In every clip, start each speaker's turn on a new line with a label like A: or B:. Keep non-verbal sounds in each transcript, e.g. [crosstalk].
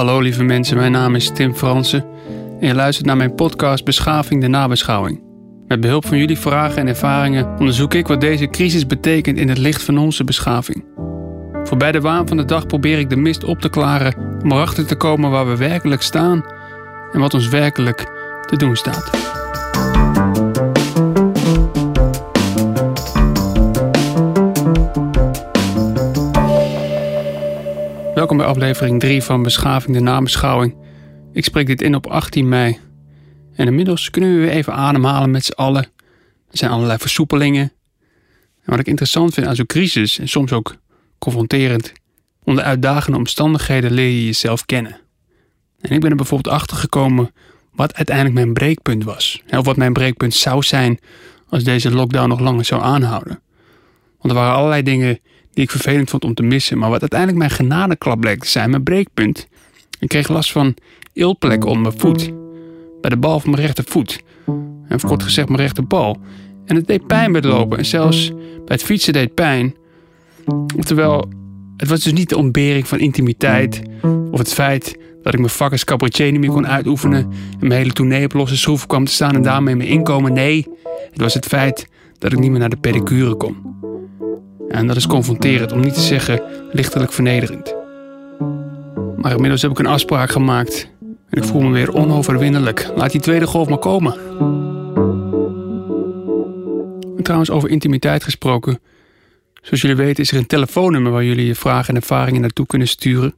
A: Hallo lieve mensen, mijn naam is Tim Fransen en je luistert naar mijn podcast Beschaving de Nabeschouwing. Met behulp van jullie vragen en ervaringen onderzoek ik wat deze crisis betekent in het licht van onze beschaving. Voorbij de waan van de dag probeer ik de mist op te klaren om erachter te komen waar we werkelijk staan en wat ons werkelijk te doen staat. Welkom bij aflevering 3 van Beschaving de Nabeschouwing. Ik spreek dit in op 18 mei. En inmiddels kunnen we weer even ademhalen met z'n allen. Er zijn allerlei versoepelingen. En wat ik interessant vind aan zo'n crisis, en soms ook confronterend, onder uitdagende omstandigheden leer je jezelf kennen. En ik ben er bijvoorbeeld achter gekomen wat uiteindelijk mijn breekpunt was. Of wat mijn breekpunt zou zijn als deze lockdown nog langer zou aanhouden. Want er waren allerlei dingen die ik vervelend vond om te missen. Maar wat uiteindelijk mijn genadeklap bleek te zijn, mijn breekpunt. Ik kreeg last van eelplek onder mijn voet. Bij de bal van mijn rechtervoet. En kort gezegd mijn rechterbal. En het deed pijn bij het lopen. En zelfs bij het fietsen deed pijn. Oftewel, het was dus niet de ontbering van intimiteit. Of het feit dat ik mijn vak als niet meer kon uitoefenen. En mijn hele tournee op losse schroeven kwam te staan en daarmee mijn inkomen. Nee, het was het feit dat ik niet meer naar de pedicure kon. En dat is confronterend, om niet te zeggen lichtelijk vernederend. Maar inmiddels heb ik een afspraak gemaakt en ik voel me weer onoverwinnelijk. Laat die tweede golf maar komen. En trouwens, over intimiteit gesproken. Zoals jullie weten is er een telefoonnummer waar jullie je vragen en ervaringen naartoe kunnen sturen.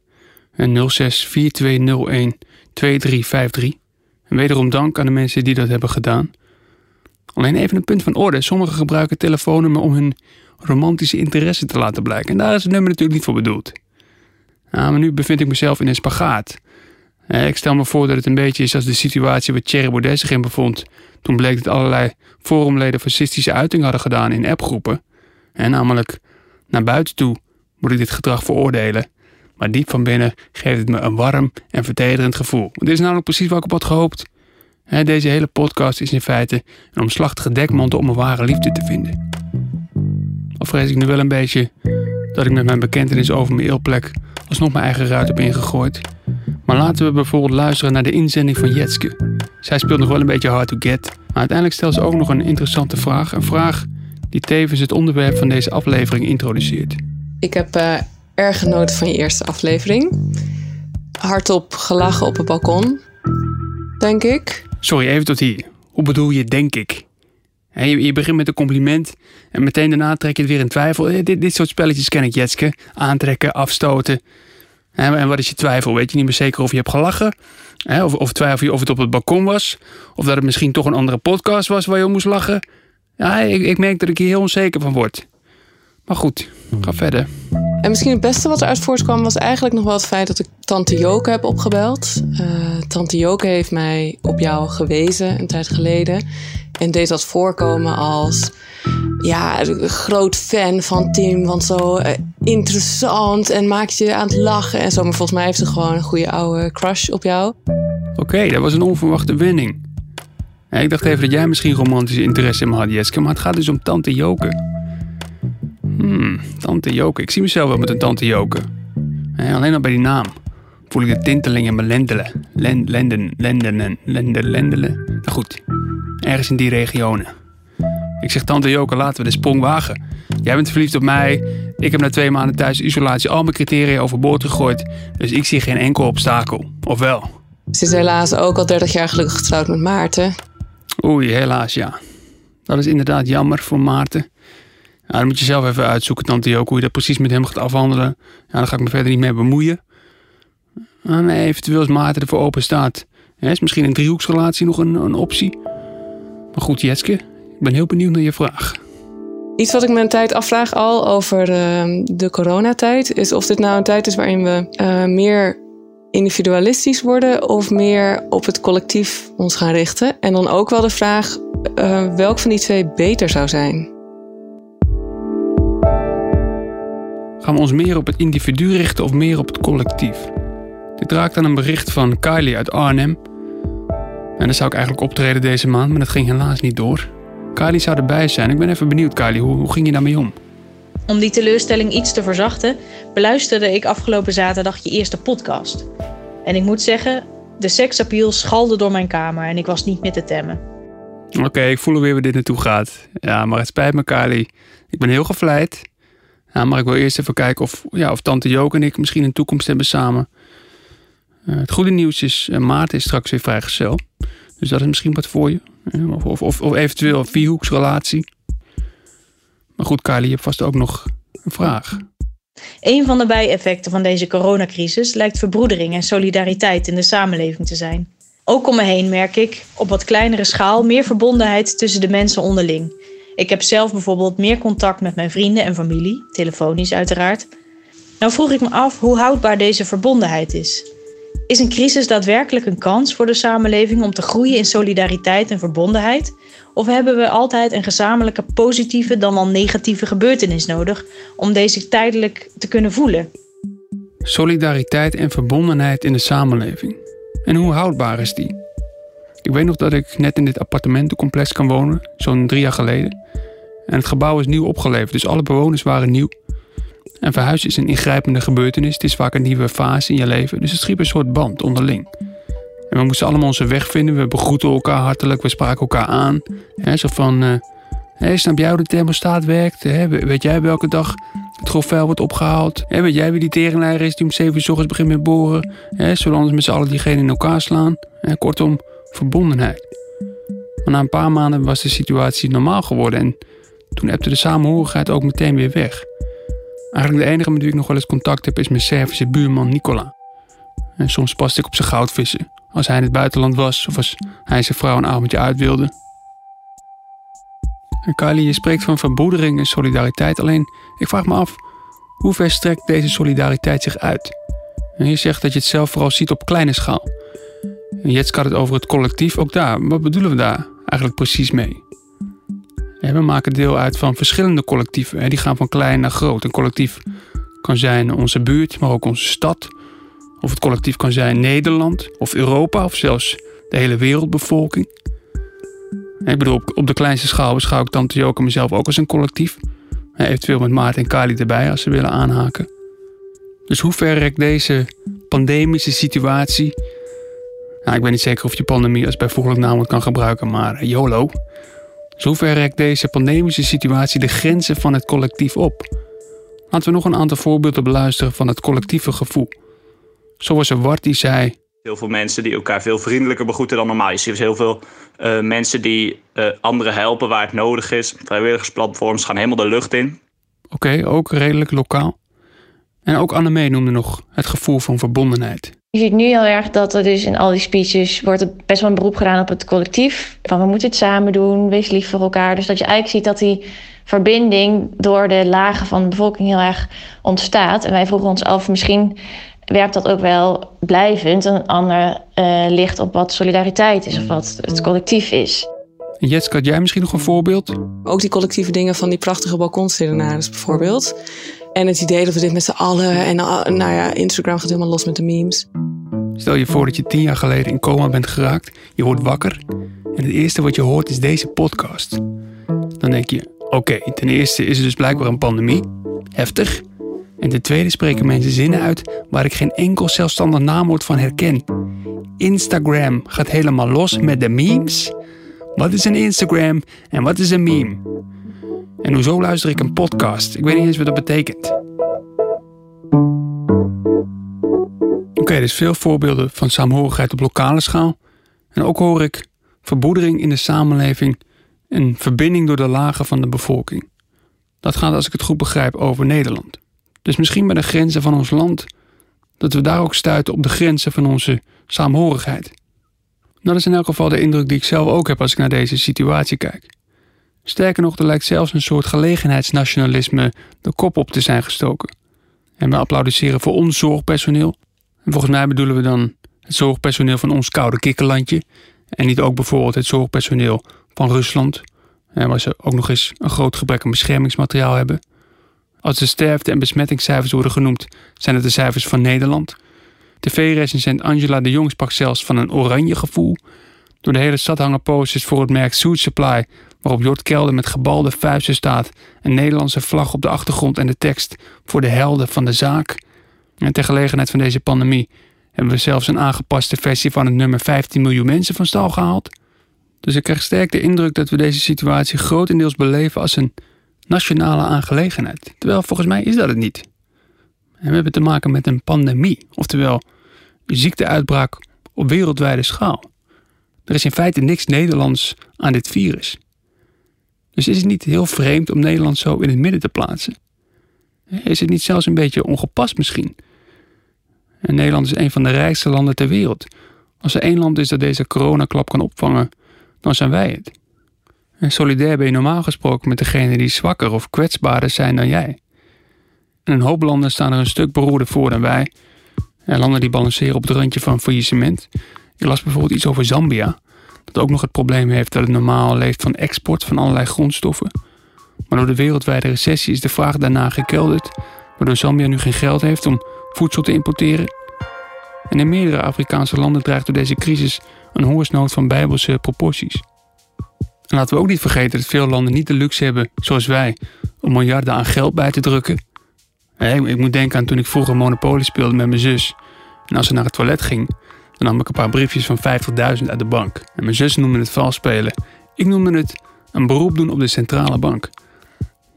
A: 06 4201 2353. En wederom dank aan de mensen die dat hebben gedaan. Alleen even een punt van orde. Sommigen gebruiken telefoonnummer om hun romantische interesse te laten blijken. En daar is het nummer natuurlijk niet voor bedoeld. Maar nu bevind ik mezelf in een spagaat. Ik stel me voor dat het een beetje is als de situatie waar Thierry Baudet zich in bevond. Toen bleek dat allerlei forumleden fascistische uitingen hadden gedaan in appgroepen. En namelijk, naar buiten toe moet ik dit gedrag veroordelen. Maar diep van binnen geeft het me een warm en vertederend gevoel. dit is namelijk precies wat ik op had gehoopt. Deze hele podcast is in feite een omslachtige dekmantel om een ware liefde te vinden. Al vrees ik nu wel een beetje dat ik met mijn bekentenis over mijn eelplek alsnog mijn eigen ruit heb ingegooid. Maar laten we bijvoorbeeld luisteren naar de inzending van Jetske. Zij speelt nog wel een beetje hard to get, maar uiteindelijk stelt ze ook nog een interessante vraag. Een vraag die tevens het onderwerp van deze aflevering introduceert.
B: Ik heb uh, erg genoten van je eerste aflevering. Hardop gelachen op het balkon, denk ik.
A: Sorry, even tot hier. Hoe bedoel je, denk ik? Je, begint met een compliment en meteen daarna trek je het weer in twijfel. Eh, dit, dit soort spelletjes ken ik, Jetske. Aantrekken, afstoten. En wat is je twijfel? Weet je niet meer zeker of je hebt gelachen? Of, of twijfel je of het op het balkon was? Of dat het misschien toch een andere podcast was waar je om moest lachen? Ja, ik, ik merk dat ik hier heel onzeker van word. Maar goed, ga verder.
B: En misschien het beste wat eruit voortkwam was eigenlijk nog wel het feit dat ik Tante Joke heb opgebeld. Uh, Tante Joke heeft mij op jou gewezen een tijd geleden. En deed dat voorkomen als ja, een groot fan van Tim. Want zo uh, interessant en maakt je aan het lachen en zo. Maar volgens mij heeft ze gewoon een goede oude crush op jou.
A: Oké, dat was een onverwachte wending. ik dacht even dat jij misschien romantische interesse in me had, Jeske. Maar het gaat dus om Tante Joke. Hmm, Tante Joke. Ik zie mezelf wel met een Tante Joke. alleen al bij die naam voel ik de tinteling in mijn lendelen. Lenden, lenden, lenden, lenden, lendelen. Nou goed, ergens in die regionen. Ik zeg Tante Joke, laten we de sprong wagen. Jij bent verliefd op mij. Ik heb na twee maanden thuis isolatie al mijn criteria overboord gegooid. Dus ik zie geen enkel obstakel. Of wel?
B: Ze is helaas ook al 30 jaar gelukkig getrouwd met Maarten.
A: Oei, helaas ja. Dat is inderdaad jammer voor Maarten. Dan moet je zelf even uitzoeken, Tante Joke, hoe je dat precies met hem gaat afhandelen. Ja, daar ga ik me verder niet mee bemoeien. En eventueel als Maarten ervoor open staat. is misschien een driehoeksrelatie nog een, een optie? Maar goed, Jetske, ik ben heel benieuwd naar je vraag.
B: Iets wat ik me een tijd afvraag al over uh, de coronatijd... is of dit nou een tijd is waarin we uh, meer individualistisch worden... of meer op het collectief ons gaan richten. En dan ook wel de vraag uh, welk van die twee beter zou zijn.
A: Gaan we ons meer op het individu richten of meer op het collectief? Dit raakt aan een bericht van Kylie uit Arnhem. En dan zou ik eigenlijk optreden deze maand, maar dat ging helaas niet door. Kylie zou erbij zijn. Ik ben even benieuwd, Kylie, hoe, hoe ging je daarmee om?
C: Om die teleurstelling iets te verzachten, beluisterde ik afgelopen zaterdag je eerste podcast. En ik moet zeggen, de seksappeal schalde door mijn kamer en ik was niet meer te temmen.
A: Oké, ik voel weer waar dit naartoe gaat. Ja, maar het spijt me, Kali. Ik ben heel gevleid. Ja, maar ik wil eerst even kijken of, ja, of tante Joke en ik misschien een toekomst hebben samen. Uh, het goede nieuws is, uh, Maarten is straks weer vrijgezel. Dus dat is misschien wat voor je. Uh, of, of, of, eventueel een vierhoeksrelatie. Maar goed, Kali, je hebt vast ook nog een vraag.
C: Een van de bijeffecten van deze coronacrisis lijkt verbroedering en solidariteit in de samenleving te zijn. Ook om me heen merk ik op wat kleinere schaal meer verbondenheid tussen de mensen onderling. Ik heb zelf bijvoorbeeld meer contact met mijn vrienden en familie, telefonisch uiteraard. Nou vroeg ik me af hoe houdbaar deze verbondenheid is. Is een crisis daadwerkelijk een kans voor de samenleving om te groeien in solidariteit en verbondenheid? Of hebben we altijd een gezamenlijke positieve dan wel negatieve gebeurtenis nodig om deze tijdelijk te kunnen voelen?
A: Solidariteit en verbondenheid in de samenleving. En hoe houdbaar is die? Ik weet nog dat ik net in dit appartementencomplex kan wonen, zo'n drie jaar geleden. En het gebouw is nieuw opgeleverd, dus alle bewoners waren nieuw. En verhuizen is een ingrijpende gebeurtenis. Het is vaak een nieuwe fase in je leven. Dus het schiep een soort band onderling. En we moesten allemaal onze weg vinden. We begroeten elkaar hartelijk. We spraken elkaar aan. He, zo van... Uh, hey, snap jij hoe de thermostaat werkt? He, weet jij welke dag het grofvuil wordt opgehaald? He, weet jij wie die teringleier is die om 7 uur s ochtends begint met boren? He, zodat anders met z'n allen diegene in elkaar slaan. kortom, verbondenheid. Maar na een paar maanden was de situatie normaal geworden. En toen ebte de samenhorigheid ook meteen weer weg. Eigenlijk de enige met wie ik nog wel eens contact heb is mijn Servische buurman Nicola. En soms paste ik op zijn goudvissen als hij in het buitenland was of als hij zijn vrouw een avondje uit wilde. En Kylie, je spreekt van verbroedering en solidariteit, alleen ik vraag me af, hoe ver strekt deze solidariteit zich uit? En je zegt dat je het zelf vooral ziet op kleine schaal. En Jets gaat het over het collectief, ook daar. Wat bedoelen we daar eigenlijk precies mee? we maken deel uit van verschillende collectieven. Die gaan van klein naar groot. Een collectief kan zijn onze buurt, maar ook onze stad. Of het collectief kan zijn Nederland of Europa of zelfs de hele wereldbevolking. Ik bedoel, op de kleinste schaal beschouw ik Tante Joke mezelf ook als een collectief. Eventueel met Maarten en Kali erbij als ze willen aanhaken. Dus hoe ver rekt deze pandemische situatie? Nou, ik ben niet zeker of je pandemie als bijvoeglijk naamwoord kan gebruiken, maar YOLO. Zover rekt deze pandemische situatie de grenzen van het collectief op. Laten we nog een aantal voorbeelden beluisteren van het collectieve gevoel. Zoals er Wart die zei.
D: Heel veel mensen die elkaar veel vriendelijker begroeten dan normaal. Je ziet heel veel uh, mensen die uh, anderen helpen waar het nodig is. Vrijwilligersplatforms gaan helemaal de lucht in.
A: Oké, okay, ook redelijk lokaal. En ook Annemee noemde nog het gevoel van verbondenheid.
E: Je ziet nu heel erg dat er dus in al die speeches wordt er best wel een beroep gedaan op het collectief. Van we moeten het samen doen, wees lief voor elkaar. Dus dat je eigenlijk ziet dat die verbinding door de lagen van de bevolking heel erg ontstaat. En wij vroegen ons af, misschien werkt dat ook wel blijvend. Een ander uh, licht op wat solidariteit is of wat het collectief is.
A: En Jetske, had jij misschien nog een voorbeeld?
B: Ook die collectieve dingen van die prachtige balkonserenaires bijvoorbeeld. En het idee dat we dit met z'n allen. En uh, nou ja, Instagram gaat helemaal los met de memes.
A: Stel je voor dat je tien jaar geleden in coma bent geraakt. Je wordt wakker. En het eerste wat je hoort is deze podcast. Dan denk je: oké, ten eerste is er dus blijkbaar een pandemie. Heftig. En ten tweede spreken mensen zinnen uit waar ik geen enkel zelfstandig naamwoord van herken. Instagram gaat helemaal los met de memes. Wat is een Instagram en wat is een meme? En hoezo luister ik een podcast? Ik weet niet eens wat dat betekent. Oké, dus veel voorbeelden van saamhorigheid op lokale schaal. En ook hoor ik verboedering in de samenleving en verbinding door de lagen van de bevolking. Dat gaat, als ik het goed begrijp, over Nederland. Dus misschien bij de grenzen van ons land, dat we daar ook stuiten op de grenzen van onze saamhorigheid. Dat is in elk geval de indruk die ik zelf ook heb als ik naar deze situatie kijk. Sterker nog, er lijkt zelfs een soort gelegenheidsnationalisme de kop op te zijn gestoken. En we applaudisseren voor ons zorgpersoneel. En volgens mij bedoelen we dan het zorgpersoneel van ons koude kikkerlandje. En niet ook bijvoorbeeld het zorgpersoneel van Rusland, waar ze ook nog eens een groot gebrek aan beschermingsmateriaal hebben. Als de sterfte- en besmettingscijfers worden genoemd, zijn het de cijfers van Nederland. TV-recensent Angela de Jong sprak zelfs van een oranje gevoel. Door de hele stad hangen posters voor het merk Suit Supply, waarop Jort Kelder met gebalde vuisten staat, een Nederlandse vlag op de achtergrond en de tekst voor de helden van de zaak. En ter gelegenheid van deze pandemie Hebben we zelfs een aangepaste versie van het nummer 15 miljoen mensen van stal gehaald? Dus ik krijg sterk de indruk dat we deze situatie grotendeels beleven als een nationale aangelegenheid. Terwijl volgens mij is dat het niet. En we hebben te maken met een pandemie, oftewel een ziekteuitbraak op wereldwijde schaal. Er is in feite niks Nederlands aan dit virus. Dus is het niet heel vreemd om Nederland zo in het midden te plaatsen? Is het niet zelfs een beetje ongepast misschien? En Nederland is een van de rijkste landen ter wereld. Als er één land is dat deze coronaklap kan opvangen, dan zijn wij het. En solidair ben je normaal gesproken met degenen die zwakker of kwetsbaarder zijn dan jij. En een hoop landen staan er een stuk beroerder voor dan wij. En landen die balanceren op het randje van faillissement. Ik las bijvoorbeeld iets over Zambia, dat ook nog het probleem heeft dat het normaal leeft van export van allerlei grondstoffen. Maar door de wereldwijde recessie is de vraag daarna gekelderd, waardoor Zambia nu geen geld heeft om voedsel te importeren. En in meerdere Afrikaanse landen dreigt door deze crisis een hongersnood van bijbelse proporties. En laten we ook niet vergeten dat veel landen niet de luxe hebben, zoals wij, om miljarden aan geld bij te drukken. Ik moet denken aan toen ik vroeger Monopoly speelde met mijn zus. En als ze naar het toilet ging, dan nam ik een paar briefjes van 50.000 uit de bank. En mijn zus noemde het vals spelen. Ik noemde het een beroep doen op de centrale bank.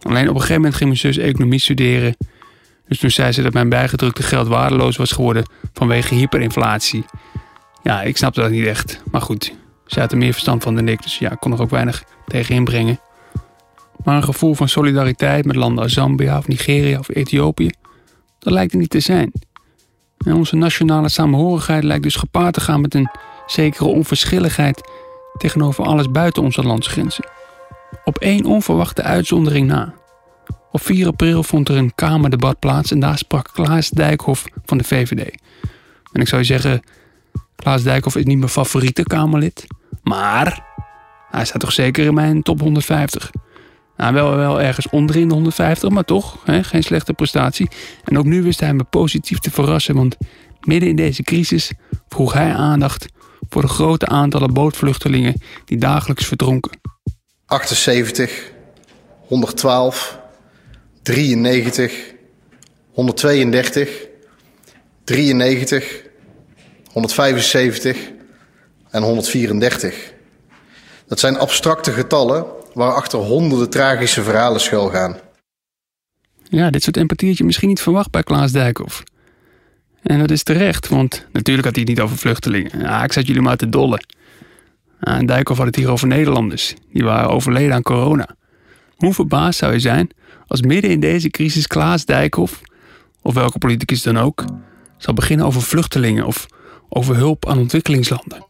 A: Alleen op een gegeven moment ging mijn zus economie studeren. Dus toen zei ze dat mijn bijgedrukte geld waardeloos was geworden vanwege hyperinflatie. Ja, ik snapte dat niet echt. Maar goed, ze had er meer verstand van dan ik, dus ja, ik kon er ook weinig tegen inbrengen. Maar een gevoel van solidariteit met landen als Zambia of Nigeria of Ethiopië, dat lijkt er niet te zijn. En onze nationale samenhorigheid lijkt dus gepaard te gaan met een zekere onverschilligheid tegenover alles buiten onze landsgrenzen. Op één onverwachte uitzondering na. Op 4 april vond er een Kamerdebat plaats en daar sprak Klaas Dijkhoff van de VVD. En ik zou je zeggen, Klaas Dijkhoff is niet mijn favoriete Kamerlid, maar hij staat toch zeker in mijn top 150. Nou, wel, ergens onderin de 150, maar toch, hè, geen slechte prestatie. En ook nu wist hij me positief te verrassen, want midden in deze crisis vroeg hij aandacht voor de grote aantallen bootvluchtelingen die dagelijks verdronken.
F: 78, 112, 93, 132, 93, 175 en 134. Dat zijn abstracte getallen waarachter honderden tragische verhalen schuilgaan.
A: Ja, dit soort empathie had je misschien niet verwacht bij Klaas Dijkhoff. En dat is terecht, want natuurlijk had hij het niet over vluchtelingen. Ja, ik zat jullie maar te dollen. En Dijkhoff had het hier over Nederlanders. Die waren overleden aan corona. Hoe verbaasd zou je zijn als midden in deze crisis Klaas Dijkhoff, of welke politicus dan ook, zou beginnen over vluchtelingen of over hulp aan ontwikkelingslanden?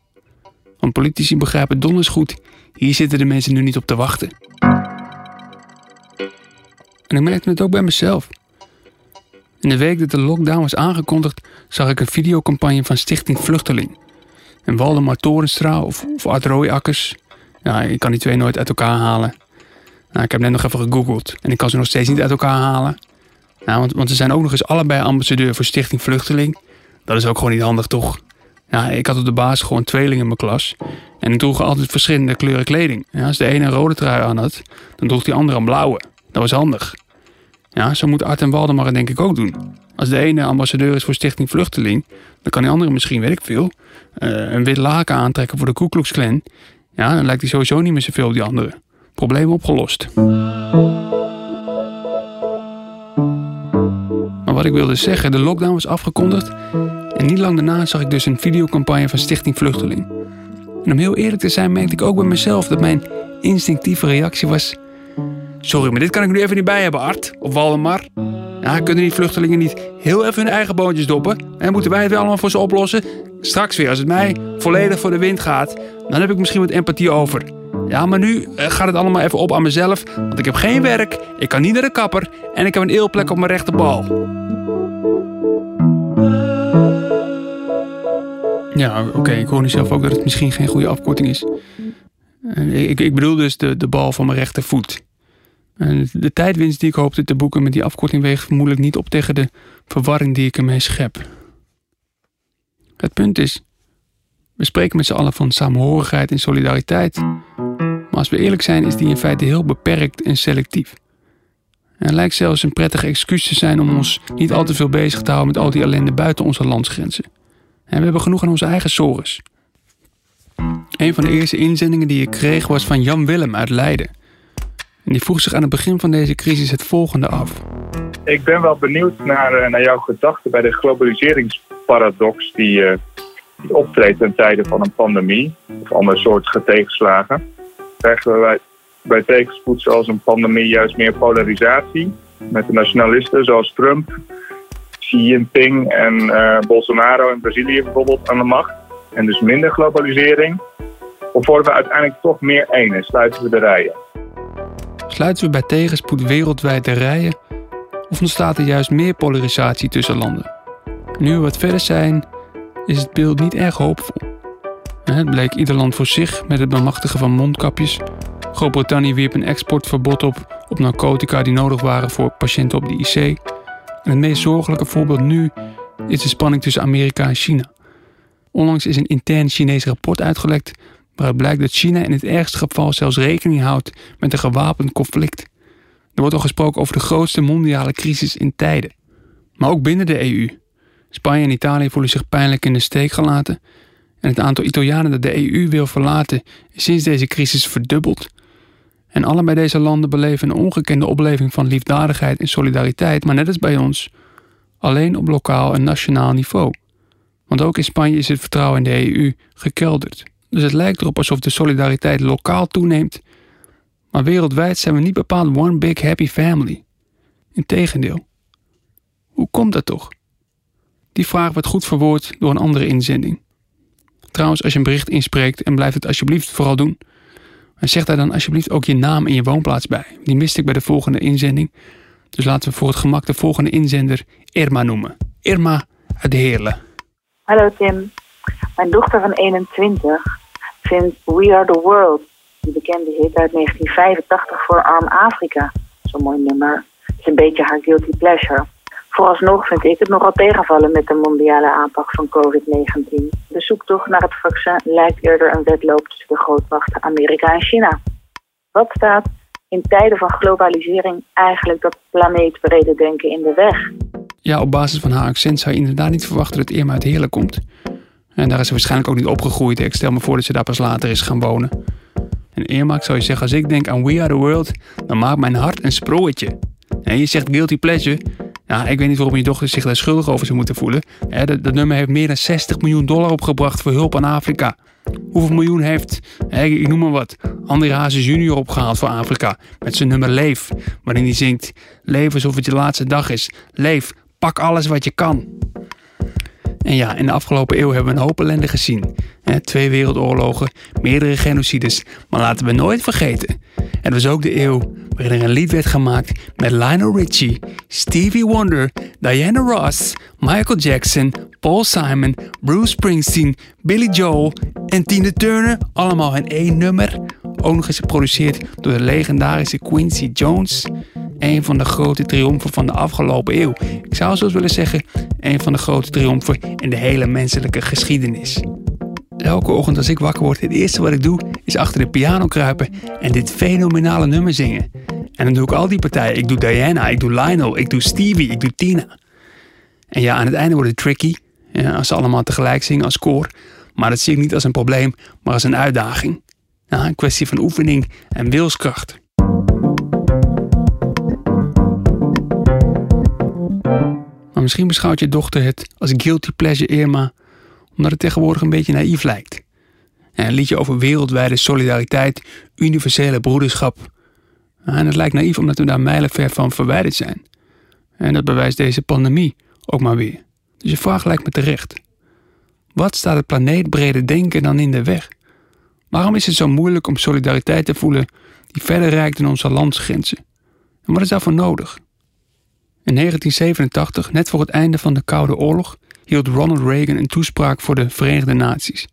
A: Want politici begrijpen donders goed, hier zitten de mensen nu niet op te wachten. En ik merkte het ook bij mezelf. In de week dat de lockdown was aangekondigd, zag ik een videocampagne van Stichting Vluchteling. En Waldemar Torenstra of, of Art Rooijakkers. Ja, ik kan die twee nooit uit elkaar halen. Nou, ik heb net nog even gegoogeld en ik kan ze nog steeds niet uit elkaar halen. Nou, want, want ze zijn ook nog eens allebei ambassadeur voor Stichting Vluchteling. Dat is ook gewoon niet handig, toch? Ja, ik had op de basis gewoon tweelingen in mijn klas. En die droegen altijd verschillende kleuren kleding. Ja, als de ene een rode trui aan had, dan droeg die andere een blauwe. Dat was handig. Ja, zo moet Art en Waldemar het denk ik ook doen. Als de ene ambassadeur is voor Stichting Vluchteling, dan kan die andere misschien, weet ik veel, uh, een wit laken aantrekken voor de Ku Klux Klan. Ja, dan lijkt hij sowieso niet meer zoveel op die andere. Probleem opgelost. Maar wat ik wilde zeggen, de lockdown was afgekondigd en niet lang daarna zag ik dus een videocampagne van Stichting Vluchteling. En om heel eerlijk te zijn merkte ik ook bij mezelf dat mijn instinctieve reactie was... Sorry, maar dit kan ik nu even niet bij hebben, Art. Of Waldemar. Ja, kunnen die vluchtelingen niet heel even hun eigen boontjes doppen? En moeten wij het wel allemaal voor ze oplossen? Straks weer, als het mij volledig voor de wind gaat, dan heb ik misschien wat empathie over. Ja, maar nu eh, gaat het allemaal even op aan mezelf, want ik heb geen werk, ik kan niet naar de kapper en ik heb een eelplek op mijn rechterbal. Ja, oké, ik hoor nu zelf ook dat het misschien geen goede afkorting is. Ik, ik bedoel dus de, de bal van mijn rechtervoet. De tijdwinst die ik hoopte te boeken met die afkorting weegt vermoedelijk niet op tegen de verwarring die ik ermee schep. Het punt is, we spreken met z'n allen van samenhorigheid en solidariteit. Maar als we eerlijk zijn, is die in feite heel beperkt en selectief. En lijkt zelfs een prettige excuus te zijn om ons niet al te veel bezig te houden met al die ellende buiten onze landsgrenzen. En we hebben genoeg aan onze eigen sores. Een van de eerste inzendingen die ik kreeg was van Jan Willem uit Leiden. En die vroeg zich aan het begin van deze crisis het volgende af.
G: Ik ben wel benieuwd naar, eh, naar jouw gedachten bij de globaliseringsparadox die, uh, die optreedt ten tijde van een pandemie of andere soorten tegenslagen. Krijgen we bij, bij tegenspoed zoals een pandemie juist meer polarisatie met de nationalisten zoals Trump, Xi Jinping en uh, Bolsonaro in Brazilië bijvoorbeeld aan de macht? En dus minder globalisering? Of worden we uiteindelijk toch meer één en sluiten we de rijen?
A: Sluiten we bij tegenspoed wereldwijd de rijen? Of ontstaat er juist meer polarisatie tussen landen? Nu we wat verder zijn, is het beeld niet erg hoopvol. Het bleek ieder land voor zich met het bemachtigen van mondkapjes. Groot-Brittannië wierp een exportverbod op op narcotica die nodig waren voor patiënten op de IC. En het meest zorgelijke voorbeeld nu is de spanning tussen Amerika en China. Onlangs is een intern Chinees rapport uitgelekt waaruit blijkt dat China in het ergste geval zelfs rekening houdt met een gewapend conflict. Er wordt al gesproken over de grootste mondiale crisis in tijden. Maar ook binnen de EU. Spanje en Italië voelen zich pijnlijk in de steek gelaten. En het aantal Italianen dat de EU wil verlaten is sinds deze crisis verdubbeld. En allebei deze landen beleven een ongekende opleving van liefdadigheid en solidariteit, maar net als bij ons, alleen op lokaal en nationaal niveau. Want ook in Spanje is het vertrouwen in de EU gekelderd. Dus het lijkt erop alsof de solidariteit lokaal toeneemt, maar wereldwijd zijn we niet bepaald one big happy family. Integendeel. Hoe komt dat toch? Die vraag wordt goed verwoord door een andere inzending. Trouwens, als je een bericht inspreekt en blijf het alsjeblieft vooral doen, en zeg daar dan alsjeblieft ook je naam en je woonplaats bij. Die miste ik bij de volgende inzending. Dus laten we voor het gemak de volgende inzender Irma noemen. Irma uit Heerlen.
H: Hallo Tim. Mijn dochter van 21 vindt We Are The World, die bekende hit uit 1985 voor Arm Afrika. Zo'n mooi nummer. Het is een beetje haar guilty pleasure. Vooralsnog vind ik het nogal tegenvallen met de mondiale aanpak van COVID-19. De zoektocht naar het vaccin lijkt eerder een wedloop tussen de grootmachten Amerika en China. Wat staat in tijden van globalisering eigenlijk dat planeetbrede denken in de weg?
A: Ja, op basis van haar accent zou je inderdaad niet verwachten dat Irma uit Heerlen komt. En daar is ze waarschijnlijk ook niet opgegroeid. Ik stel me voor dat ze daar pas later is gaan wonen. En Irma, ik zou je zeggen, als ik denk aan We Are The World, dan maakt mijn hart een sproetje. En je zegt guilty pleasure, ja, ik weet niet waarom je dochter zich daar schuldig over zou moeten voelen. dat, nummer heeft meer dan 60 miljoen dollar opgebracht voor hulp aan Afrika. Hoeveel miljoen heeft, ik noem maar wat, André Hazes junior opgehaald voor Afrika. Met zijn nummer Leef, waarin hij zingt... Leef alsof het je laatste dag is. Leef, pak alles wat je kan. En ja, in de afgelopen eeuw hebben we een hoop ellende gezien. Twee wereldoorlogen, meerdere genocides. Maar laten we nooit vergeten. Het was ook de eeuw waarin er een lied werd gemaakt met Lionel Richie, Stevie Wonder, Diana Ross, Michael Jackson, Paul Simon, Bruce Springsteen, Billy Joel en Tina Turner. Allemaal in één nummer. Ook nog eens geproduceerd door de legendarische Quincy Jones. Een van de grote triomfen van de afgelopen eeuw. Ik zou zelfs willen zeggen, een van de grote triomfen in de hele menselijke geschiedenis. Elke ochtend als ik wakker word, het eerste wat ik doe is achter de piano kruipen en dit fenomenale nummer zingen. En dan doe ik al die partijen. Ik doe Diana, ik doe Lionel, ik doe Stevie, ik doe Tina. En ja, aan het einde wordt het tricky. Ja, als ze allemaal tegelijk zingen als koor. Maar dat zie ik niet als een probleem, maar als een uitdaging. Ja, een kwestie van oefening en wilskracht. Maar misschien beschouwt je dochter het als guilty pleasure Irma, omdat het tegenwoordig een beetje naïef lijkt. En een liedje over wereldwijde solidariteit, universele broederschap. En het lijkt naïef omdat we daar mijlenver van verwijderd zijn. En dat bewijst deze pandemie ook maar weer. Dus je vraag lijkt me terecht. Wat staat het planeetbrede denken dan in de weg? Waarom is het zo moeilijk om solidariteit te voelen die verder reikt dan onze landsgrenzen? En wat is daarvoor nodig? In 1987, net voor het einde van de Koude Oorlog, hield Ronald Reagan een toespraak voor de Verenigde Naties.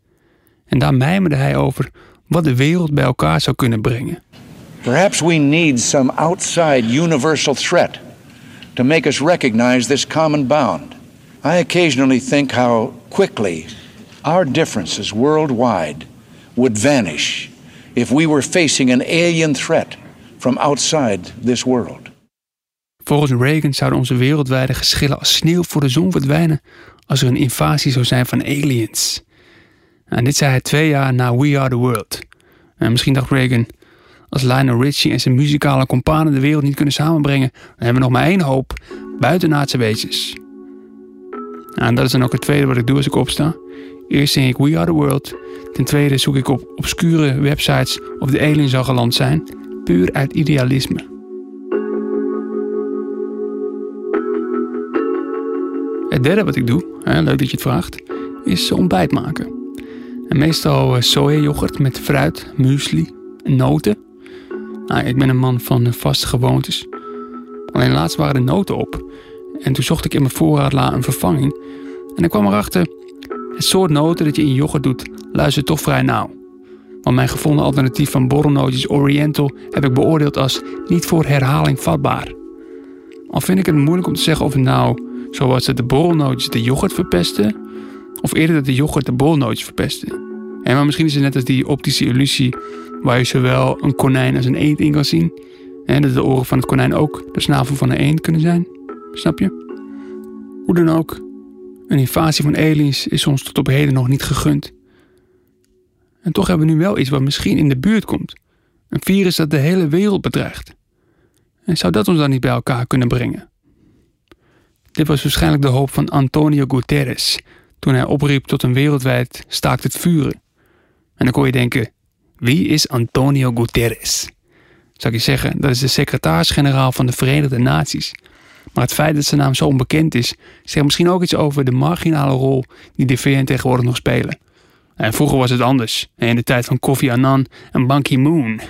A: En daar mijmerde hij over wat de wereld bij elkaar zou kunnen brengen.
I: Perhaps we need some outside universal threat to make us recognize this common bound. I occasionally think how quickly our differences worldwide would vanish if we were facing an alien threat from outside this world.
A: Volgens Reagan zouden onze wereldwijde geschillen als sneeuw voor de zon verdwijnen als er een invasie zou zijn van aliens. En dit zei hij twee jaar na We Are The World. En misschien dacht Reagan, als Lionel Richie en zijn muzikale companen de wereld niet kunnen samenbrengen, dan hebben we nog maar één hoop, buitenaardse wezens. En dat is dan ook het tweede wat ik doe als ik opsta. Eerst zing ik We Are The World. Ten tweede zoek ik op obscure websites of de aliens al geland zijn, puur uit idealisme. Het derde wat ik doe, leuk dat je het vraagt, is ontbijt maken. En meestal eh, sojayoghurt met fruit, muesli en noten. Nou, ik ben een man van vaste gewoontes. Alleen laatst waren de noten op. En toen zocht ik in mijn voorraadla een vervanging. En ik kwam erachter, het soort noten dat je in yoghurt doet, luistert toch vrij nauw. Want mijn gevonden alternatief van borrelnootjes Oriental heb ik beoordeeld als niet voor herhaling vatbaar. Al vind ik het moeilijk om te zeggen of het nou zoals dat de borrelnootjes de yoghurt verpesten, of eerder dat de yoghurt de borrelnootjes verpesten. En maar misschien is het net als die optische illusie waar je zowel een konijn als een eend in kan zien. En dat de oren van het konijn ook de snavel van een eend kunnen zijn. Snap je? Hoe dan ook, een invasie van aliens is ons tot op heden nog niet gegund. En toch hebben we nu wel iets wat misschien in de buurt komt. Een virus dat de hele wereld bedreigt. En zou dat ons dan niet bij elkaar kunnen brengen? Dit was waarschijnlijk de hoop van Antonio Guterres toen hij opriep tot een wereldwijd staakt het vuren. En dan kon je denken, wie is Antonio Guterres? Zou ik je zeggen, dat is de secretaris-generaal van de Verenigde Naties. Maar het feit dat zijn naam zo onbekend is, zegt misschien ook iets over de marginale rol die de VN tegenwoordig nog spelen. En vroeger was het anders, in de tijd van Kofi Annan en Ban Ki-moon.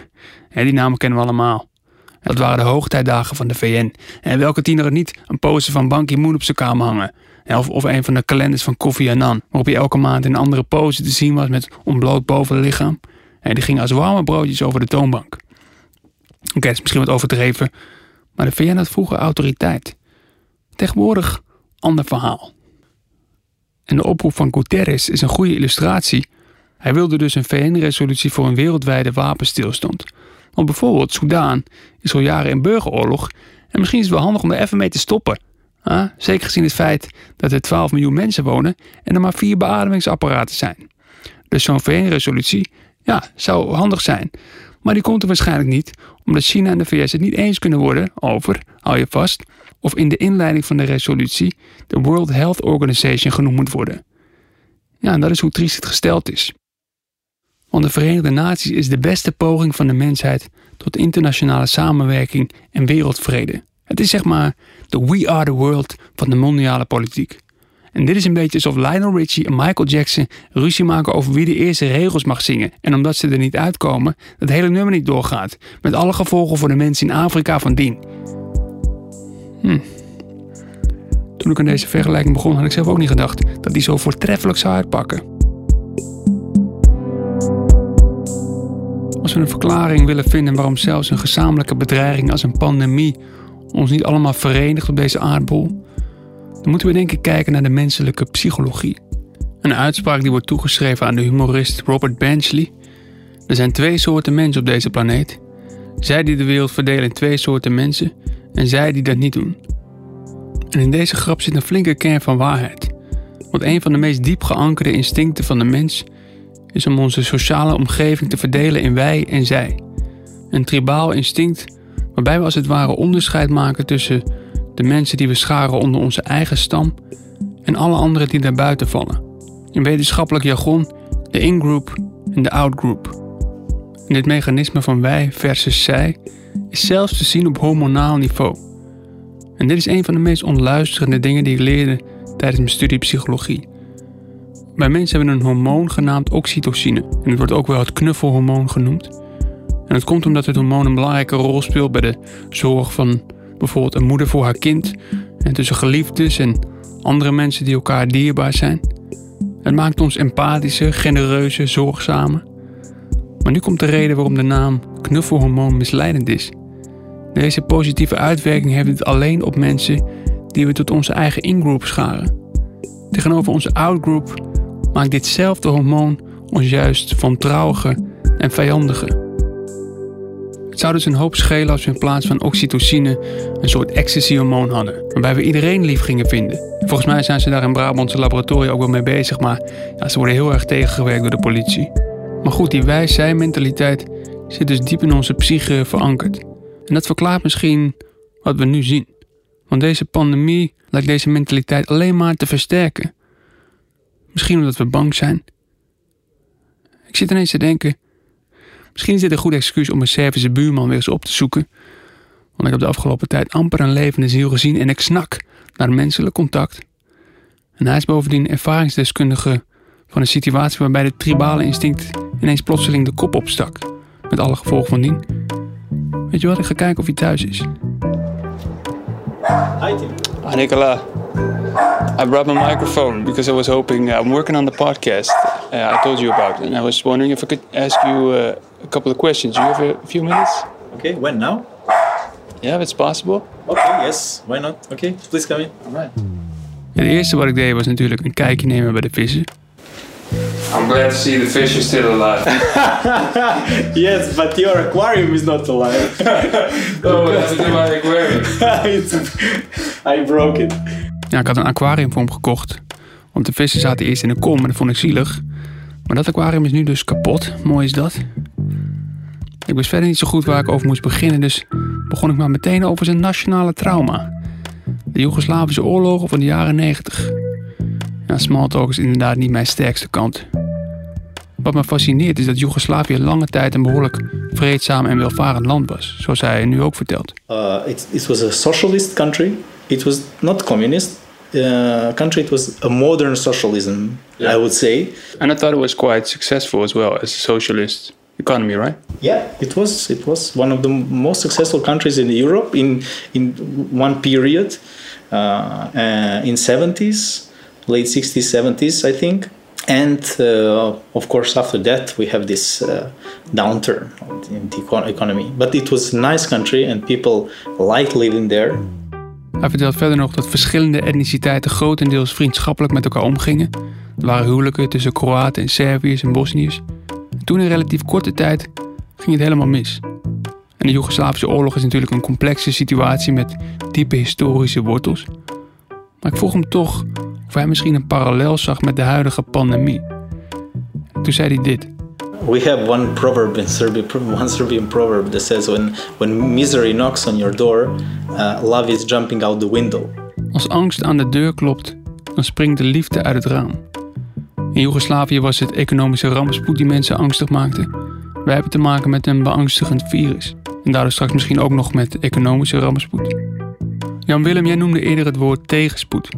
A: Die namen kennen we allemaal. Dat waren de hoogtijdagen van de VN. En welke tiener er niet een poster van Ban Ki-moon op zijn kamer hangen? Of, of een van de kalenders van Kofi Annan, waarop je elke maand in een andere pose te zien was met ontbloot bovenlichaam. En die ging als warme broodjes over de toonbank. Oké, dat is misschien wat overdreven, maar de VN had vroeger autoriteit. Tegenwoordig ander verhaal. En de oproep van Guterres is een goede illustratie. Hij wilde dus een VN-resolutie voor een wereldwijde wapenstilstand. Want bijvoorbeeld Soudaan is al jaren in burgeroorlog en misschien is het wel handig om er even mee te stoppen. zeker gezien het feit dat er 12 miljoen mensen wonen en er maar vier beademingsapparaten zijn. Dus zo'n VN-resolutie, ja, zou handig zijn. Maar die komt er waarschijnlijk niet, omdat China en de VS het niet eens kunnen worden over, hou je vast, of in de inleiding van de resolutie de World Health Organization genoemd moet worden. Ja, en dat is hoe triest het gesteld is. Want de Verenigde Naties is de beste poging van de mensheid tot internationale samenwerking en wereldvrede. Het is zeg maar de We Are the World van de mondiale politiek. En dit is een beetje alsof Lionel Richie en Michael Jackson ruzie maken over wie de eerste regels mag zingen. En omdat ze er niet uitkomen, dat hele nummer niet doorgaat. Met alle gevolgen voor de mensen in Afrika van dien. Hm. Toen ik aan deze vergelijking begon, had ik zelf ook niet gedacht dat die zo voortreffelijk zou uitpakken. Als we een verklaring willen vinden waarom zelfs een gezamenlijke bedreiging als een pandemie ons niet allemaal verenigt op deze aardbol, dan moeten we denk ik kijken naar de menselijke psychologie. Een uitspraak die wordt toegeschreven aan de humorist Robert Benchley. Er zijn twee soorten mensen op deze planeet. Zij die de wereld verdelen in twee soorten mensen en zij die dat niet doen. En in deze grap zit een flinke kern van waarheid. Want een van de meest diep geankerde instincten van de mens is om onze sociale omgeving te verdelen in wij en zij. Een tribaal instinct waarbij we als het ware onderscheid maken tussen de mensen die we scharen onder onze eigen stam en alle anderen die daarbuiten vallen. In wetenschappelijk jargon de in-group en de out-group. Dit mechanisme van wij versus zij is zelfs te zien op hormonaal niveau. En dit is een van de meest onluisterende dingen die ik leerde tijdens mijn studie psychologie. Bij mensen hebben een hormoon genaamd oxytocine. En het wordt ook wel het knuffelhormoon genoemd. En dat komt omdat het hormoon een belangrijke rol speelt bij de zorg van bijvoorbeeld een moeder voor haar kind. En tussen geliefdes en andere mensen die elkaar dierbaar zijn. Het maakt ons empathische, genereuze, zorgzame. Maar nu komt de reden waarom de naam knuffelhormoon misleidend is. Deze positieve uitwerking heeft het alleen op mensen die we tot onze eigen in-group scharen. Tegenover onze out-group maakt ditzelfde hormoon ons juist wantrouwiger en vijandiger. Het zou dus een hoop schelen als we in plaats van oxytocine een soort ecstasy-hormoon hadden, waarbij we iedereen lief gingen vinden. Volgens mij zijn ze daar in Brabantse laboratoria ook wel mee bezig, maar ja, ze worden heel erg tegengewerkt door de politie. Maar goed, die wij-zij-mentaliteit zit dus diep in onze psyche verankerd. En dat verklaart misschien wat we nu zien. Want deze pandemie lijkt deze mentaliteit alleen maar te versterken. Misschien omdat we bang zijn. Ik zit ineens te denken, Misschien is dit een goed excuus om een Servische buurman weer eens op te zoeken. Want ik heb de afgelopen tijd amper een levende ziel gezien en ik snak naar menselijk contact. En hij is bovendien ervaringsdeskundige van een situatie waarbij de tribale instinct ineens plotseling de kop opstak. Met alle gevolgen van dien. Weet je wat, ik ga kijken of hij thuis is.
J: Hi Tim.
A: Hi Nicola. I brought my microphone because I was hoping uh, I'm working on the podcast uh, I told you about, and I was wondering if I could ask you uh, a couple of questions. Do you have a few minutes?
J: Okay, when now?
A: Yeah, if it's possible.
J: Okay, yes, why not? Okay, please come in.
A: Alright. Het eerste wat ik deed was natuurlijk een kijkje nemen bij de vissen. I'm glad to see the fish are still alive. [laughs]
J: yes, but your aquarium is not alive. [laughs]
A: oh, what happened to my aquarium?
J: I broke it.
A: Ja, ik had een aquarium voor hem gekocht. Want de vissen zaten eerst in een kom en dat vond ik zielig. Maar dat aquarium is nu dus kapot. Mooi is dat. Ik wist verder niet zo goed waar ik over moest beginnen, dus begon ik maar meteen over zijn nationale trauma. De Joegoslavische oorlogen van de jaren 90. Ja, smalltalk is inderdaad niet mijn sterkste kant. Wat me fascineert is dat Joegoslavië lange tijd een behoorlijk vreedzaam en welvarend land was, zoals hij nu ook vertelt.
J: Uh, it, it was a socialist country. It was not communist uh, country. It was a modern socialism, I would say.
A: And I thought it was quite successful as well as a socialist economy, right?
J: Yeah, it was. It was one of the most successful countries in Europe in in one period, uh, uh, in 70s, late 60s, 70s, I think. And uh, of course, after that, we have this uh, downturn in the economy. But it was a nice country, and people liked living there.
A: Hij vertelt verder nog dat verschillende etniciteiten grotendeels vriendschappelijk met elkaar omgingen. Er waren huwelijken tussen Kroaten en Serviërs en Bosniërs. En toen in relatief korte tijd ging het helemaal mis. En de Joegoslavische oorlog is natuurlijk een complexe situatie met diepe historische wortels. Maar ik vroeg hem toch of hij misschien een parallel zag met de huidige pandemie. toen zei hij dit.
J: We have one proverb in Serbia, [laughs] one Serbian proverb that says when, when misery knocks on your door, uh, love is jumping out the window.
A: Als angst aan de deur klopt, dan springt de liefde uit het raam. In Joegoslavië was het economische rampspoed die mensen angstig maakte. Wij hebben te maken met een beangstigend virus. En daardoor straks misschien ook nog met economische rampspoed. Jan Willem, jij noemde eerder het woord tegenspoed.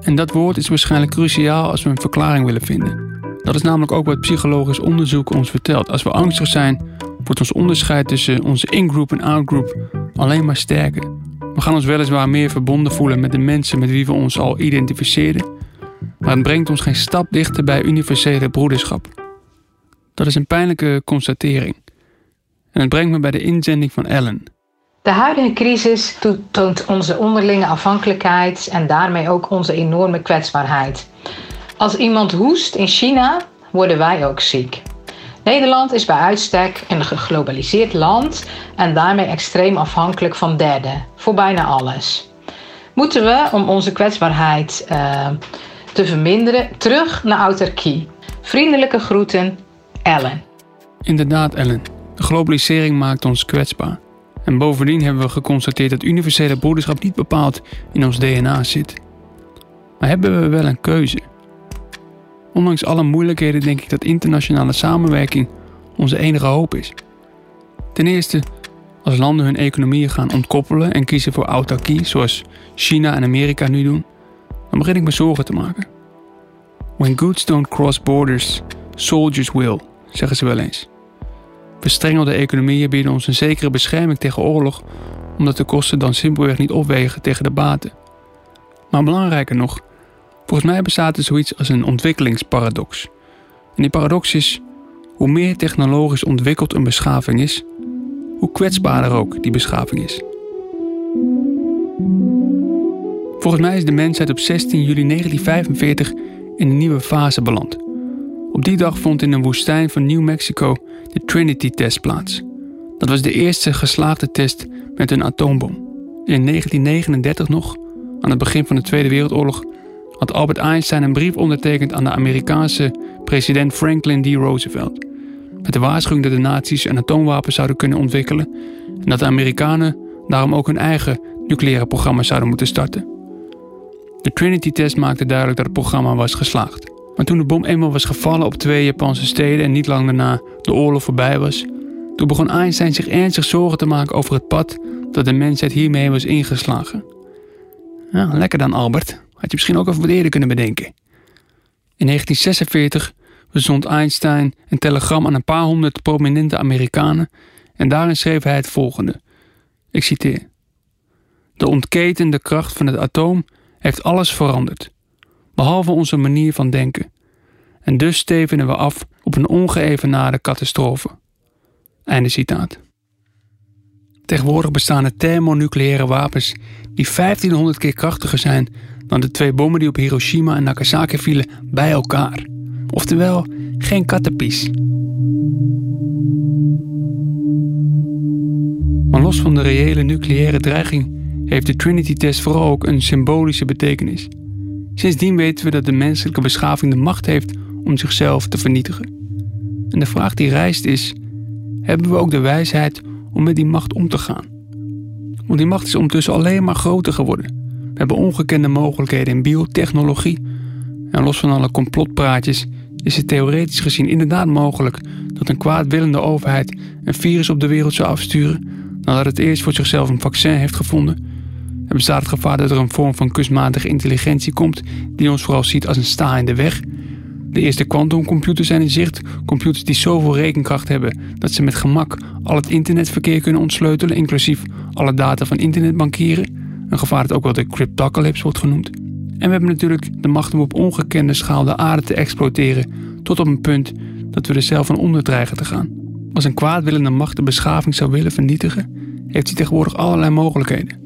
A: En dat woord is waarschijnlijk cruciaal als we een verklaring willen vinden. Dat is namelijk ook wat psychologisch onderzoek ons vertelt. Als we angstig zijn, wordt ons onderscheid tussen onze in-group en out-group alleen maar sterker. We gaan ons weliswaar meer verbonden voelen met de mensen met wie we ons al identificeerden, maar het brengt ons geen stap dichter bij universele broederschap. Dat is een pijnlijke constatering. En het brengt me bij de inzending van Ellen.
K: De huidige crisis toont onze onderlinge afhankelijkheid en daarmee ook onze enorme kwetsbaarheid. Als iemand hoest in China, worden wij ook ziek. Nederland is bij uitstek een geglobaliseerd land en daarmee extreem afhankelijk van derden voor bijna alles. Moeten we, om onze kwetsbaarheid uh, te verminderen, terug naar autarkie? Vriendelijke groeten, Ellen.
A: Inderdaad, Ellen. De globalisering maakt ons kwetsbaar. En bovendien hebben we geconstateerd dat universele broederschap niet bepaald in ons DNA zit. Maar hebben we wel een keuze? Ondanks alle moeilijkheden denk ik dat internationale samenwerking onze enige hoop is. Ten eerste, als landen hun economieën gaan ontkoppelen en kiezen voor autarkie, zoals China en Amerika nu doen, dan begin ik me zorgen te maken. When goods don't cross borders, soldiers will, zeggen ze wel eens. Verstrengelde economieën bieden ons een zekere bescherming tegen oorlog, omdat de kosten dan simpelweg niet opwegen tegen de baten. Maar belangrijker nog, Volgens mij bestaat er zoiets als een ontwikkelingsparadox. En die paradox is: hoe meer technologisch ontwikkeld een beschaving is, hoe kwetsbaarder ook die beschaving is. Volgens mij is de mensheid op 16 juli 1945 in een nieuwe fase beland. Op die dag vond in een woestijn van New Mexico de Trinity-test plaats. Dat was de eerste geslaagde test met een atoombom. In 1939 nog, aan het begin van de Tweede Wereldoorlog, had Albert Einstein een brief ondertekend aan de Amerikaanse president Franklin D. Roosevelt. Met de waarschuwing dat de nazi's een atoomwapen zouden kunnen ontwikkelen en dat de Amerikanen daarom ook hun eigen nucleaire programma zouden moeten starten. De Trinity-test maakte duidelijk dat het programma was geslaagd. Maar toen de bom eenmaal was gevallen op twee Japanse steden en niet lang daarna de oorlog voorbij was, toen begon Einstein zich ernstig zorgen te maken over het pad dat de mensheid hiermee was ingeslagen. Lekker dan, Albert. Had je misschien ook even wat eerder kunnen bedenken. In 1946 bezond Einstein een telegram aan een paar honderd prominente Amerikanen en daarin schreef hij het volgende. Ik citeer. De ontketende kracht van het atoom heeft alles veranderd, behalve onze manier van denken. En dus stevenen we af op een ongeëvenaarde catastrofe. Einde citaat. Tegenwoordig bestaan er thermonucleaire wapens die 1500 keer krachtiger zijn dan de twee bommen die op Hiroshima en Nagasaki vielen bij elkaar. Oftewel, geen kattenpies. Maar los van de reële nucleaire dreiging heeft de Trinity-test vooral ook een symbolische betekenis. Sindsdien weten we dat de menselijke beschaving de macht heeft om zichzelf te vernietigen. En de vraag die rijst is: hebben we ook de wijsheid om met die macht om te gaan? Want die macht is ondertussen alleen maar groter geworden. We hebben ongekende mogelijkheden in biotechnologie. En los van alle complotpraatjes is het theoretisch gezien inderdaad mogelijk dat een kwaadwillende overheid een virus op de wereld zou afsturen nadat het eerst voor zichzelf een vaccin heeft gevonden. Er bestaat het gevaar dat er een vorm van kunstmatige intelligentie komt die ons vooral ziet als een sta in de weg. De eerste quantumcomputers zijn in zicht, computers die zoveel rekenkracht hebben dat ze met gemak al het internetverkeer kunnen ontsleutelen, inclusief alle data van internetbankieren. Een gevaar dat ook wel de cryptocalypse wordt genoemd. En we hebben natuurlijk de macht om op ongekende schaal de aarde te exploiteren, tot op een punt dat we er zelf van onder dreigen te gaan. Als een kwaadwillende macht de beschaving zou willen vernietigen, heeft hij tegenwoordig allerlei mogelijkheden.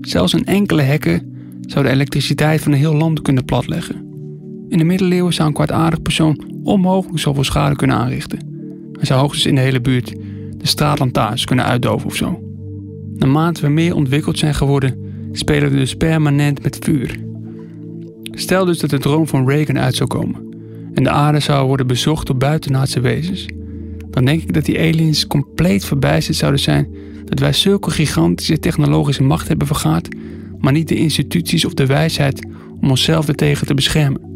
A: Zelfs een enkele hacker zou de elektriciteit van een heel land kunnen platleggen. In de middeleeuwen zou een kwaadaardig persoon onmogelijk zoveel schade kunnen aanrichten. Hij zou hoogstens in de hele buurt de straatlantaarns kunnen uitdoven of zo. Naarmate we meer ontwikkeld zijn geworden, spelen we dus permanent met vuur. Stel dus dat de droom van Reagan uit zou komen en de aarde zou worden bezocht door buitenaardse wezens. Dan denk ik dat die aliens compleet verbijsterd zouden zijn dat wij zulke gigantische technologische macht hebben vergaard, maar niet de instituties of de wijsheid om onszelf ertegen te beschermen.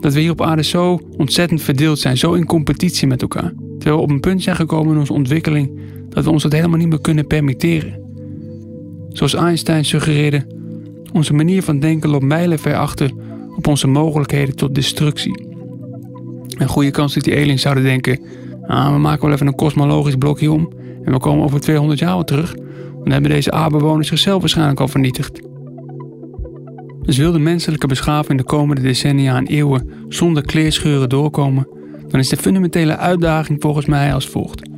A: Dat we hier op aarde zo ontzettend verdeeld zijn, zo in competitie met elkaar, terwijl we op een punt zijn gekomen in onze ontwikkeling dat we ons dat helemaal niet meer kunnen permitteren. Zoals Einstein suggereerde, onze manier van denken loopt mijlenver achter op onze mogelijkheden tot destructie. Een goede kans dat die aliens zouden denken: ah, we maken wel even een kosmologisch blokje om en we komen over 200 jaar weer terug. Dan hebben deze aardbewoners zichzelf waarschijnlijk al vernietigd. Dus wil de menselijke beschaving de komende decennia en eeuwen zonder kleerscheuren doorkomen, dan is de fundamentele uitdaging volgens mij als volgt.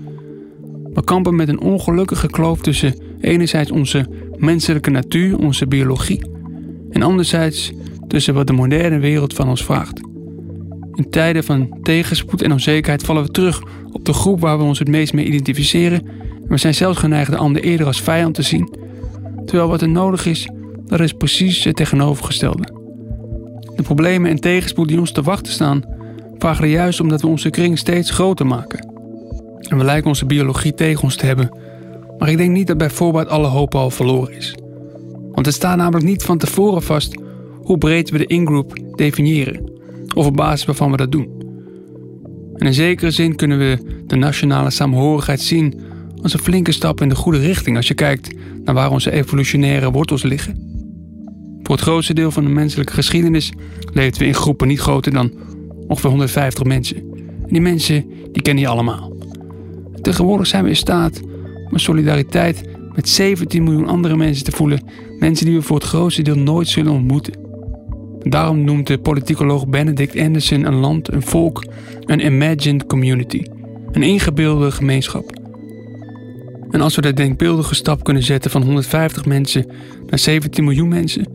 A: We kampen met een ongelukkige kloof tussen enerzijds onze menselijke natuur, onze biologie, en anderzijds tussen wat de moderne wereld van ons vraagt. In tijden van tegenspoed en onzekerheid vallen we terug op de groep waar we ons het meest mee identificeren. En we zijn zelfs geneigd de ander eerder als vijand te zien. Terwijl wat er nodig is, dat is precies het tegenovergestelde. De problemen en tegenspoed die ons te wachten staan, vragen juist omdat we onze kring steeds groter maken. En we lijken onze biologie tegen ons te hebben. Maar ik denk niet dat bij voorbaat alle hoop al verloren is. Want het staat namelijk niet van tevoren vast hoe breed we de ingroep definiëren, of op basis waarvan we dat doen. En in zekere zin kunnen we de nationale samenhorigheid zien als een flinke stap in de goede richting als je kijkt naar waar onze evolutionaire wortels liggen. Voor het grootste deel van de menselijke geschiedenis leefden we in groepen niet groter dan ongeveer 150 mensen. En die mensen, die kennen je allemaal. Tegenwoordig zijn we in staat solidariteit met 17 miljoen andere mensen te voelen. Mensen die we voor het grootste deel nooit zullen ontmoeten. Daarom noemt de politicoloog Benedict Anderson een land, een volk, een imagined community. Een ingebeelde gemeenschap. En als we de denkbeeldige stap kunnen zetten van 150 mensen naar 17 miljoen mensen,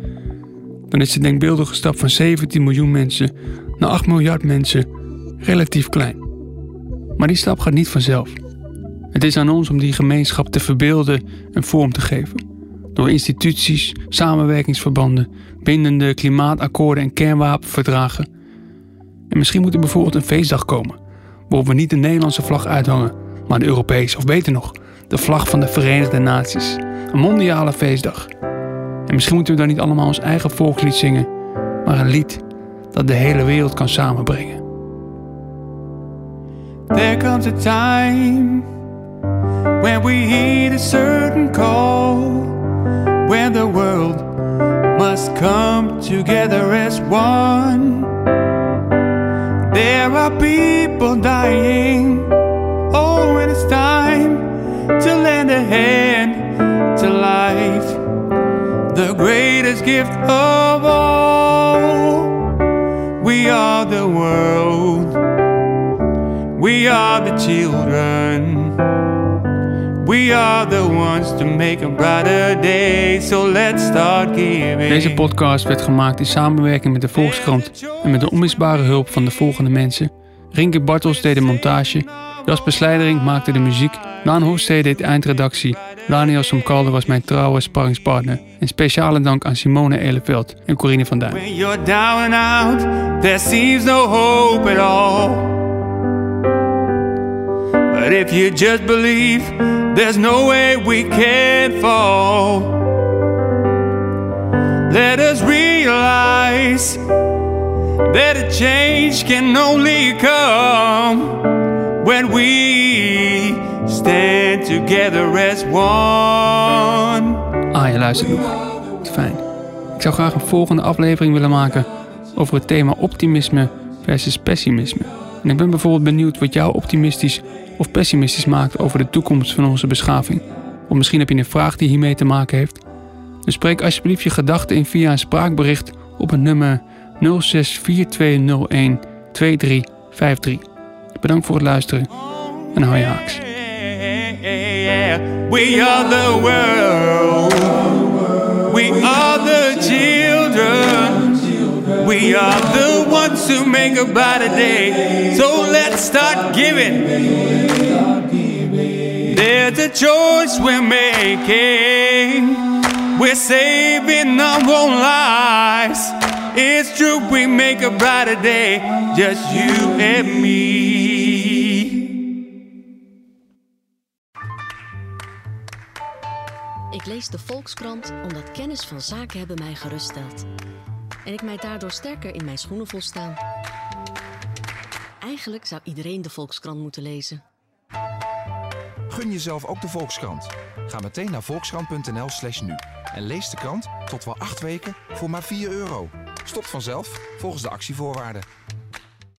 A: dan is de denkbeeldige stap van 17 miljoen mensen naar 8 miljard mensen relatief klein. Maar die stap gaat niet vanzelf.
L: Het is aan ons om die gemeenschap te verbeelden en vorm te geven. Door instituties, samenwerkingsverbanden, bindende klimaatakkoorden en kernwapenverdragen. En misschien moet er bijvoorbeeld een feestdag komen, waarop we niet de Nederlandse vlag uithangen, maar de Europese, of beter nog, de vlag van de Verenigde Naties. Een mondiale feestdag. En misschien moeten we dan niet allemaal ons eigen volkslied zingen, maar een lied dat de hele wereld kan samenbrengen. There comes a time when we hear a certain call, when the world must come together as one. There are people dying. Oh, and it's time to lend a hand to life, the greatest gift of all. We are the world. We are the children. We are the ones to make a brighter day. So let's start giving. Deze podcast werd gemaakt in samenwerking met de Volkskrant en met de onmisbare hulp van de volgende mensen. Rinke Bartels deed de montage, Jasper Slijdering maakte de muziek, Daan Hofstede deed de eindredactie, Daniel Somkalde was mijn trouwe sparringspartner. En speciale dank aan Simone Eleveld en Corine van Duin. When you're down and out, there seems no hope at all. But if you just believe, there's no way we can fall. Let us realize that a change can only come when we stand together as one. Ah, je luistert nog. Fijn. Ik zou graag een volgende aflevering willen maken over het thema optimisme versus pessimisme. En ik ben bijvoorbeeld benieuwd wat jou optimistisch of pessimistisch maakt over de toekomst van onze beschaving. Of misschien heb je een vraag die hiermee te maken heeft. Dus spreek alsjeblieft je gedachten in via een spraakbericht op het nummer 0642012353. Bedankt voor het luisteren en hou je haaks. We are the world. We are the children. We are the ones who make a better day. So let's start giving. There's a choice we're making. We're saving our own lives. It's true, we make a brighter day. Just you and me.
M: Ik lees de Volkskrant omdat kennis van zaken hebben mij geruststelt. En ik mij daardoor sterker in mijn schoenen voel staan. Eigenlijk zou iedereen de Volkskrant moeten lezen.
N: Gun jezelf ook de Volkskrant. Ga meteen naar volkskrant.nl slash nu. En lees de krant tot wel acht weken voor maar 4 euro. Stopt vanzelf volgens de actievoorwaarden.